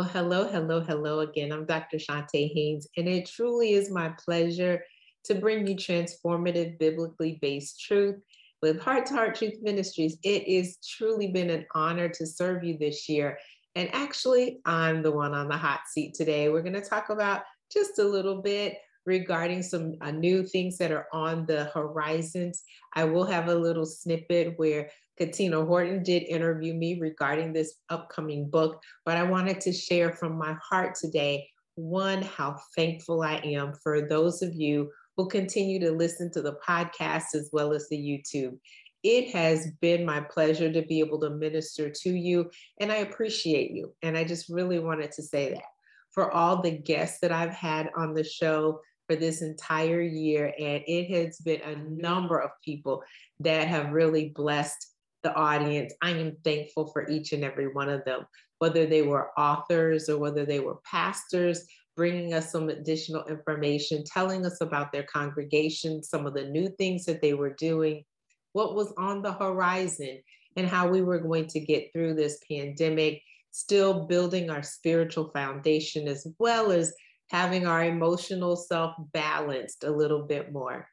Well, hello, hello, hello again. I'm Dr. Chonta Haynes, and it truly is my pleasure to bring you transformative, biblically based truth with Heart to Heart Truth Ministries. It has truly been an honor to serve you this year. And actually, I'm the one on the hot seat today. We're going to talk about just a little bit regarding some uh, new things that are on the horizons. I will have a little snippet where Katina Horton did interview me regarding this upcoming book, but I wanted to share from my heart today one, how thankful I am for those of you who continue to listen to the podcast as well as the YouTube. It has been my pleasure to be able to minister to you, and I appreciate you. And I just really wanted to say that for all the guests that I've had on the show for this entire year. And it has been a number of people that have really blessed the audience. I am thankful for each and every one of them, whether they were authors or whether they were pastors, bringing us some additional information, telling us about their congregation, some of the new things that they were doing, what was on the horizon, and how we were going to get through this pandemic, still building our spiritual foundation as well as having our emotional self balanced a little bit more.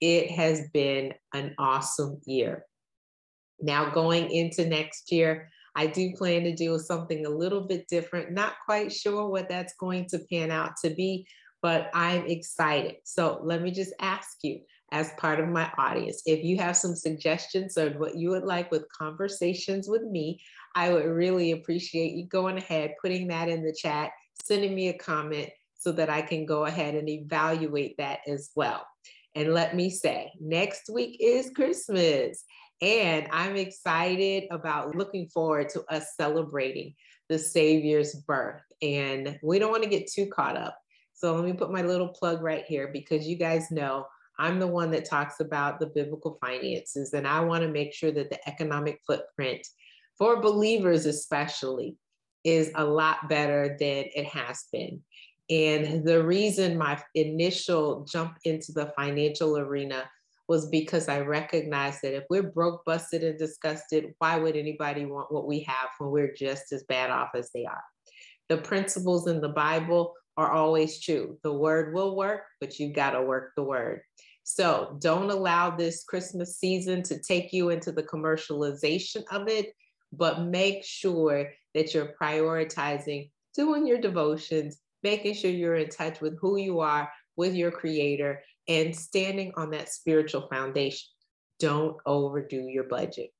It has been an awesome year. Now, going into next year, I do plan to do something a little bit different. Not quite sure what that's going to pan out to be, but I'm excited. So let me just ask you, as part of my audience, if you have some suggestions or what you would like with conversations with me, I would really appreciate you going ahead, putting that in the chat, sending me a comment so that I can go ahead and evaluate that as well. And let me say, next week is Christmas. And I'm excited about looking forward to us celebrating the Savior's birth. And we don't want to get too caught up. So let me put my little plug right here because you guys know I'm the one that talks about the biblical finances. And I want to make sure that the economic footprint for believers, especially, is a lot better than it has been. And the reason my initial jump into the financial arena was because I recognized that if we're broke, busted, and disgusted, why would anybody want what we have when we're just as bad off as they are? The principles in the Bible are always true. The word will work, but you've got to work the word. So don't allow this Christmas season to take you into the commercialization of it, but make sure that you're prioritizing doing your devotions, making sure you're in touch with who you are, with your creator, and standing on that spiritual foundation. Don't overdo your budget.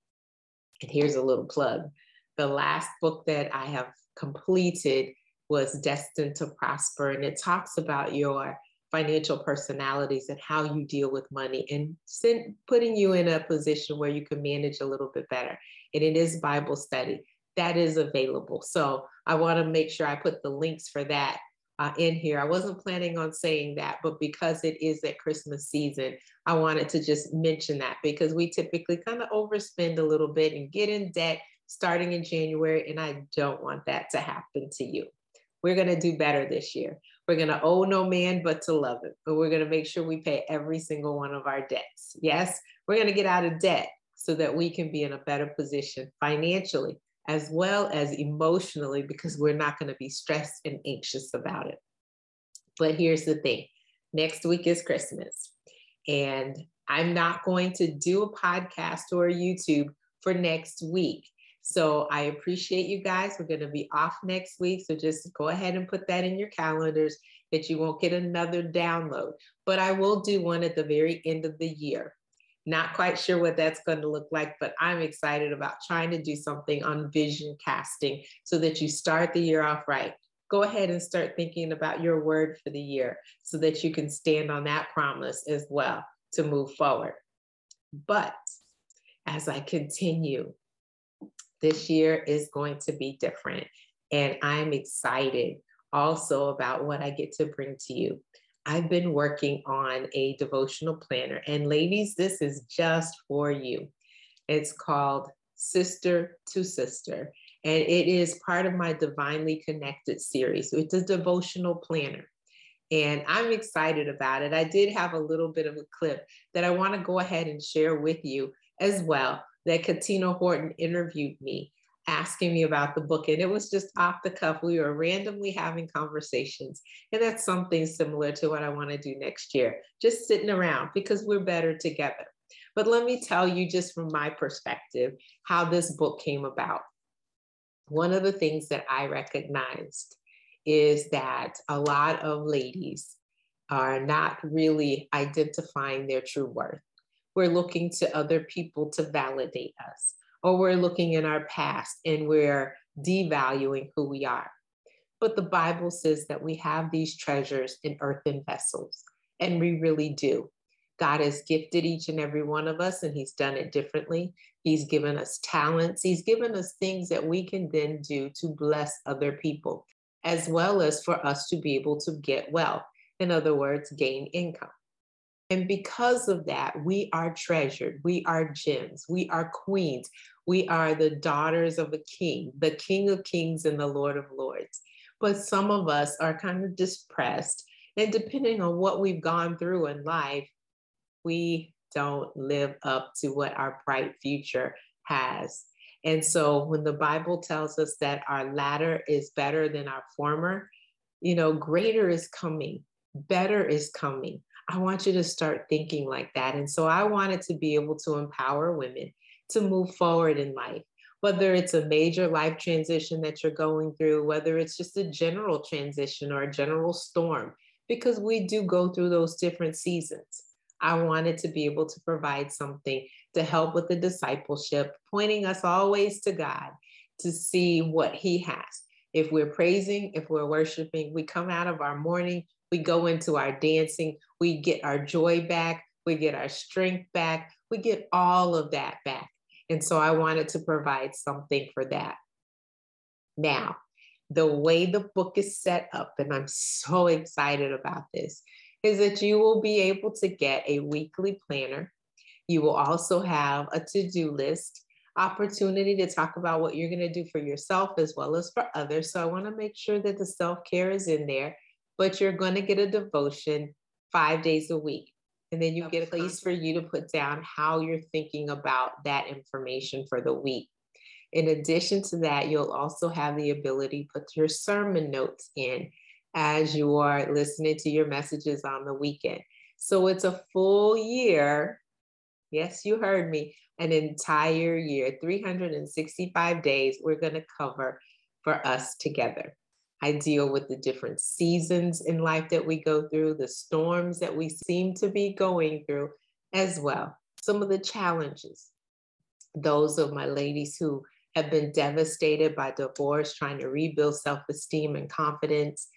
And here's a little plug the last book that I have completed was Destined to Prosper, and it talks about your financial personalities and how you deal with money and putting you in a position where you can manage a little bit better. And it is Bible study that is available. So I want to make sure I put the links for that uh, in here. I wasn't planning on saying that, but because it is that Christmas season, I wanted to just mention that because we typically kind of overspend a little bit and get in debt starting in January, and I don't want that to happen to you. We're going to do better this year. We're going to owe no man but to love him. But we're going to make sure we pay every single one of our debts. Yes, we're going to get out of debt so that we can be in a better position financially as well as emotionally because we're not going to be stressed and anxious about it. But here's the thing next week is Christmas, and I'm not going to do a podcast or a YouTube for next week. So I appreciate you guys. We're going to be off next week. So just go ahead and put that in your calendars that you won't get another download. But I will do one at the very end of the year. Not quite sure what that's going to look like, but I'm excited about trying to do something on vision casting so that you start the year off right. Go ahead and start thinking about your word for the year so that you can stand on that promise as well to move forward. But as I continue This year is going to be different. And I'm excited also about what I get to bring to you. I've been working on a devotional planner. And ladies, this is just for you. It's called Sister to Sister. And it is part of my Divinely Connected series. So it's a devotional planner. And I'm excited about it. I did have a little bit of a clip that I want to go ahead and share with you as well. That Katina Horton interviewed me asking me about the book. And it was just off the cuff. We were randomly having conversations. And that's something similar to what I want to do next year, just sitting around because we're better together. But let me tell you, just from my perspective, how this book came about. One of the things that I recognized is that a lot of ladies are not really identifying their true worth. We're looking to other people to validate us or we're looking in our past and we're devaluing who we are. But the Bible says that we have these treasures in earthen vessels, and we really do. God has gifted each and every one of us, and He's done it differently. He's given us talents, He's given us things that we can then do to bless other people, as well as for us to be able to get wealth. In other words, gain income. And because of that, we are treasured. We are gems. We are queens. We are the daughters of a king, the king of kings and the lord of lords. But some of us are kind of depressed. And depending on what we've gone through in life, we don't live up to what our bright future has. And so when the Bible tells us that our latter is better than our former, you know, greater is coming, better is coming. I want you to start thinking like that. And so I wanted to be able to empower women to move forward in life, whether it's a major life transition that you're going through, whether it's just a general transition or a general storm, because we do go through those different seasons. I wanted to be able to provide something to help with the discipleship, pointing us always to God to see what He has. If we're praising, if we're worshiping, we come out of our mourning we go into our dancing, we get our joy back, we get our strength back, we get all of that back. And so I wanted to provide something for that. Now, the way the book is set up, and I'm so excited about this, is that you will be able to get a weekly planner. You will also have a to do list, opportunity to talk about what you're going to do for yourself as well as for others. So I want to make sure that the self care is in there but you're going to get a devotion five days a week. And then you get a place for you to put down how you're thinking about that information for the week. In addition to that, you'll also have the ability to put your sermon notes in as you are listening to your messages on the weekend. So it's a full year. Yes, you heard me. An entire year, 365 days, we're going to cover for us together. I deal with the different seasons in life that we go through, the storms that we seem to be going through as well. Some of the challenges, those of my ladies who have been devastated by divorce, trying to rebuild self esteem and confidence.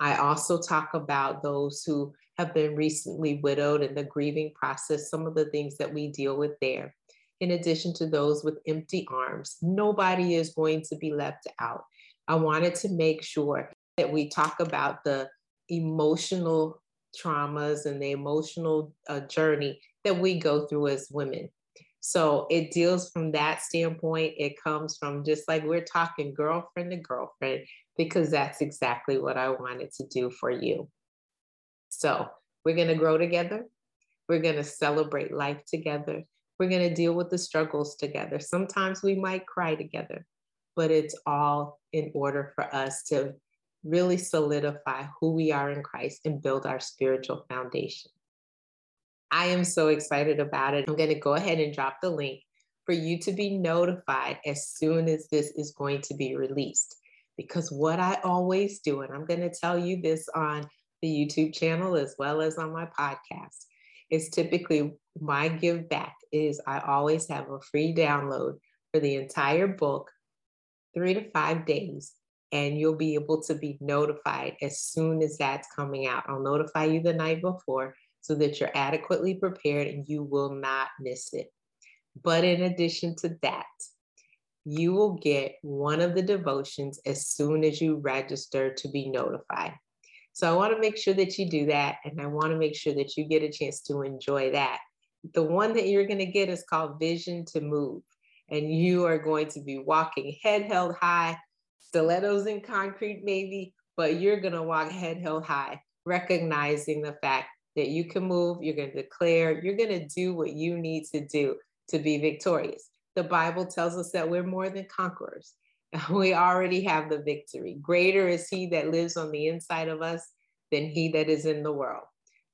I also talk about those who have been recently widowed and the grieving process, some of the things that we deal with there. In addition to those with empty arms, nobody is going to be left out. I wanted to make sure that we talk about the emotional traumas and the emotional uh, journey that we go through as women. So it deals from that standpoint. It comes from just like we're talking girlfriend to girlfriend, because that's exactly what I wanted to do for you. So we're going to grow together. We're going to celebrate life together. We're going to deal with the struggles together. Sometimes we might cry together but it's all in order for us to really solidify who we are in Christ and build our spiritual foundation. I am so excited about it. I'm going to go ahead and drop the link for you to be notified as soon as this is going to be released. Because what I always do, and I'm going to tell you this on the YouTube channel as well as on my podcast, is typically my give back is I always have a free download for the entire book three to five days and you'll be able to be notified as soon as that's coming out. I'll notify you the night before so that you're adequately prepared and you will not miss it. But in addition to that, you will get one of the devotions as soon as you register to be notified. So I want to make sure that you do that. And I want to make sure that you get a chance to enjoy that. The one that you're going to get is called Vision to Move. And you are going to be walking head held high, stilettos in concrete, maybe, but you're going to walk head held high, recognizing the fact that you can move, you're going to declare, you're going to do what you need to do to be victorious. The Bible tells us that we're more than conquerors. We already have the victory. Greater is he that lives on the inside of us than he that is in the world.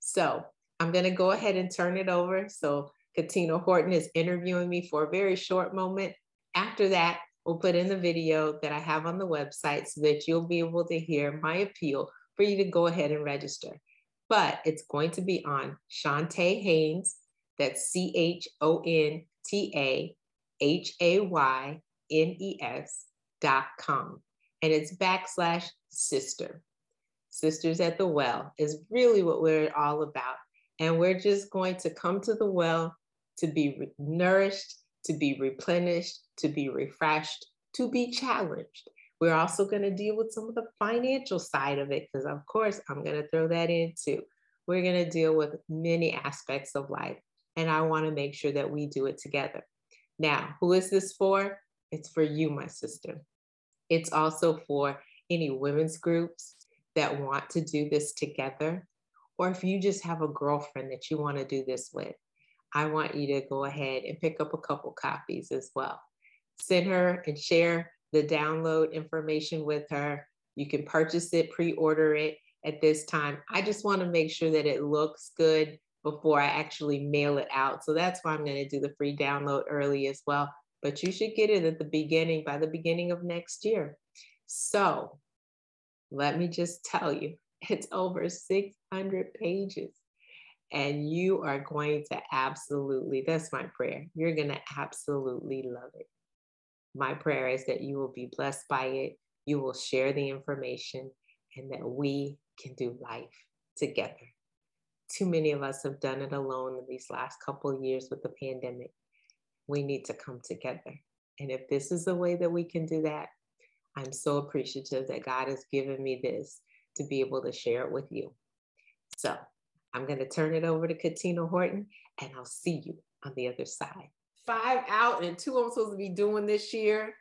So I'm going to go ahead and turn it over. So Katina Horton is interviewing me for a very short moment. After that, we'll put in the video that I have on the website so that you'll be able to hear my appeal for you to go ahead and register. But it's going to be on Chonta Haynes, that's C H O N T A H A Y N E S dot com. And it's backslash sister. Sisters at the Well is really what we're all about. And we're just going to come to the well to be re- nourished, to be replenished, to be refreshed, to be challenged. We're also going to deal with some of the financial side of it, because of course, I'm going to throw that in too. We're going to deal with many aspects of life. And I want to make sure that we do it together. Now, who is this for? It's for you, my sister. It's also for any women's groups that want to do this together, or if you just have a girlfriend that you want to do this with, I want you to go ahead and pick up a couple copies as well. Send her and share the download information with her. You can purchase it, pre order it at this time. I just want to make sure that it looks good before I actually mail it out. So that's why I'm going to do the free download early as well. But you should get it at the beginning, by the beginning of next year. So let me just tell you, it's over 600 pages. And you are going to absolutely, that's my prayer. You're going to absolutely love it. My prayer is that you will be blessed by it. You will share the information and that we can do life together too many of us have done it alone in these last couple of years with the pandemic. We need to come together. And if this is the way that we can do that, I'm so appreciative that God has given me this to be able to share it with you. So I'm going to turn it over to Katina Horton and I'll see you on the other side. Five out and two I'm supposed to be doing this year.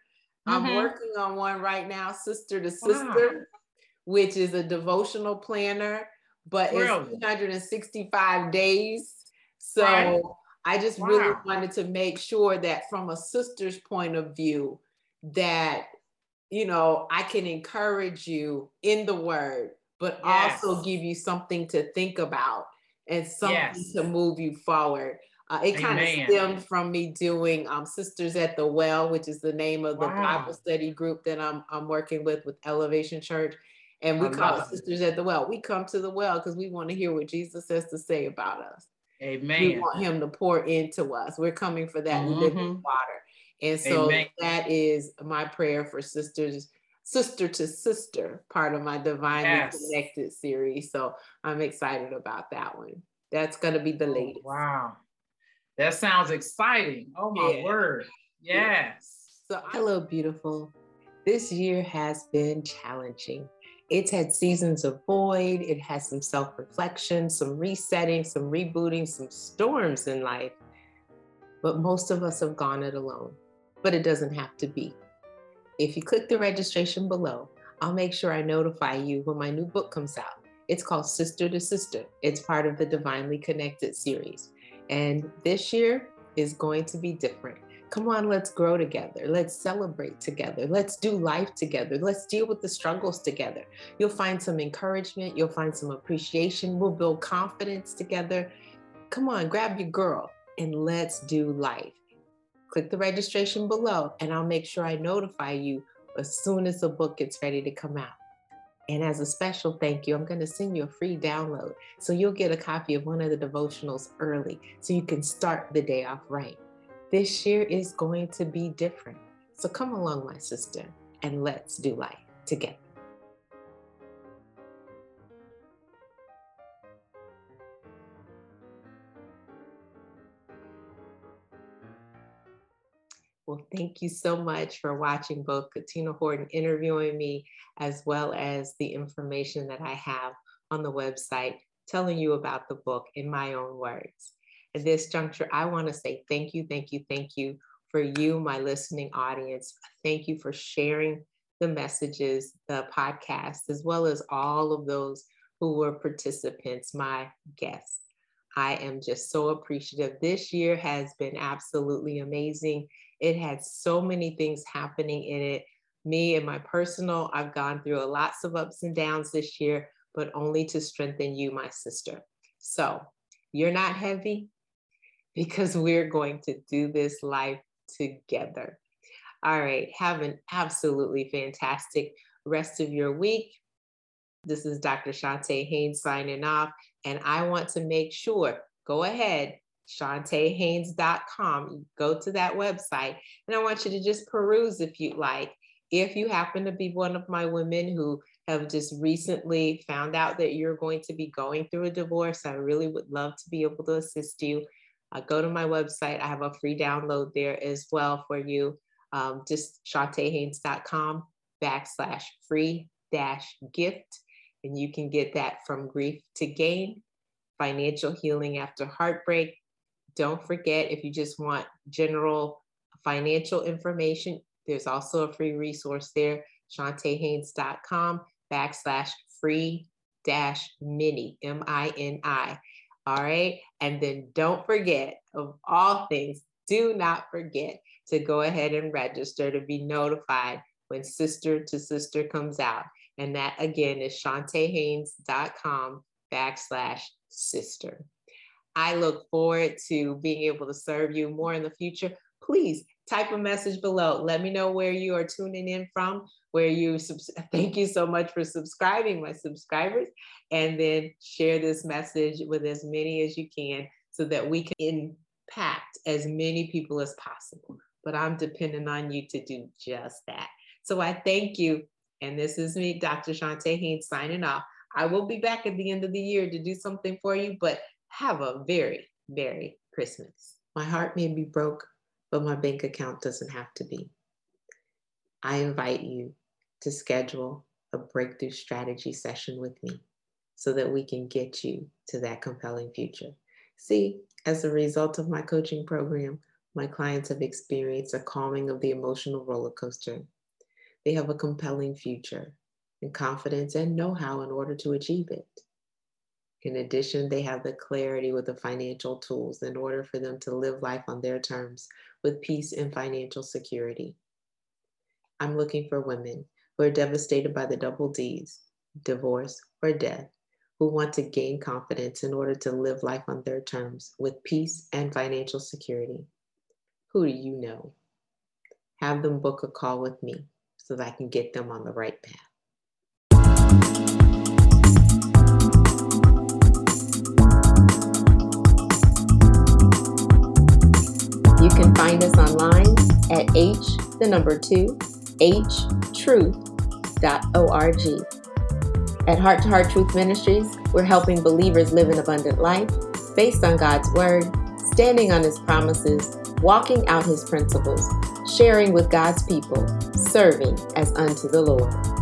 Mm-hmm. I'm working on one right now, Sister to Sister, wow. which is a devotional planner but really? it's 365 days. So right. I just wow. really wanted to make sure that from a sister's point of view, that you know, I can encourage you in the word, but yes. also give you something to think about and something yes. to move you forward. Uh, it kind of stemmed from me doing um, Sisters at the Well, which is the name of the wow. Bible study group that I'm, I'm working with with Elevation Church. And we call it Sisters at the Well. We come to the well because we want to hear what Jesus has to say about us. Amen. We want him to pour into us. We're coming for that mm-hmm. living water. And so Amen. that is my prayer for sisters, sister to sister, part of my divinely yes. connected series. So I'm excited about that one. That's going to be the oh, latest. Oh, wow. That sounds exciting. Oh my yeah. word. Yes. So hello, beautiful. This year has been challenging. It's had seasons of void, it has some self reflection, some resetting, some rebooting, some storms in life. But most of us have gone it alone. But it doesn't have to be. If you click the registration below, I'll make sure I notify you when my new book comes out. It's called Sister to Sister. It's part of the Divinely Connected series. And this year is going to be different. Come on, let's grow together. Let's celebrate together. Let's do life together. Let's deal with the struggles together. You'll find some encouragement. You'll find some appreciation. We'll build confidence together. Come on, grab your girl and let's do life. Click the registration below, and I'll make sure I notify you as soon as the book gets ready to come out. And as a special thank you, I'm going to send you a free download. So you'll get a copy of one of the devotionals early so you can start the day off right. This year is going to be different. So come along, my sister, and let's do life together. Well, thank you so much for watching both Katina Horton interviewing me as well as the information that I have on the website telling you about the book in my own words. At this juncture, I want to say thank you, thank you, thank you for you, my listening audience. Thank you for sharing the messages, the podcast, as well as all of those who were participants, my guests. I am just so appreciative. This year has been absolutely amazing. It had so many things happening in it. Me and my personal, I've gone through a lots of ups and downs this year, but only to strengthen you, my sister. So you're not heavy because we're going to do this life together. All right, have an absolutely fantastic rest of your week. This is Dr. Chonta Haynes signing off, and I want to make sure go ahead, ChontaHaynes.com, go to that website, and I want you to just peruse if you'd like. If you happen to be one of my women who have just recently found out that you're going to be going through a divorce, I really would love to be able to assist you. Uh, go to my website. I have a free download there as well for you. Um, just ChontaHaynes.com backslash free dash gift. And you can get that from grief to gain, financial healing after heartbreak. Don't forget, if you just want general financial information, there's also a free resource there, ChontaHaynes.com backslash free dash mini, M I N I. All right. And then don't forget, of all things, do not forget to go ahead and register to be notified when Sister to Sister comes out. And that again is ChontaHaynes.com backslash sister. I look forward to being able to serve you more in the future. Please type a message below. Let me know where you are tuning in from, where you, subs- thank you so much for subscribing, my subscribers, and then share this message with as many as you can so that we can impact as many people as possible. But I'm depending on you to do just that. So I thank you. And this is me, Dr. Chonta Haynes, signing off. I will be back at the end of the year to do something for you, but have a very, very Christmas. My heart may be broke, but my bank account doesn't have to be. I invite you to schedule a breakthrough strategy session with me so that we can get you to that compelling future. See, as a result of my coaching program, my clients have experienced a calming of the emotional roller coaster. They have a compelling future and confidence and know how in order to achieve it. In addition, they have the clarity with the financial tools in order for them to live life on their terms with peace and financial security. I'm looking for women who are devastated by the double D's, divorce or death, who want to gain confidence in order to live life on their terms with peace and financial security. Who do you know? Have them book a call with me so that I can get them on the right path. H the number 2 H htruth.org. At Heart to Heart Truth Ministries, we're helping believers live an abundant life based on God's Word, standing on His promises, walking out His principles, sharing with God's people, serving as unto the Lord.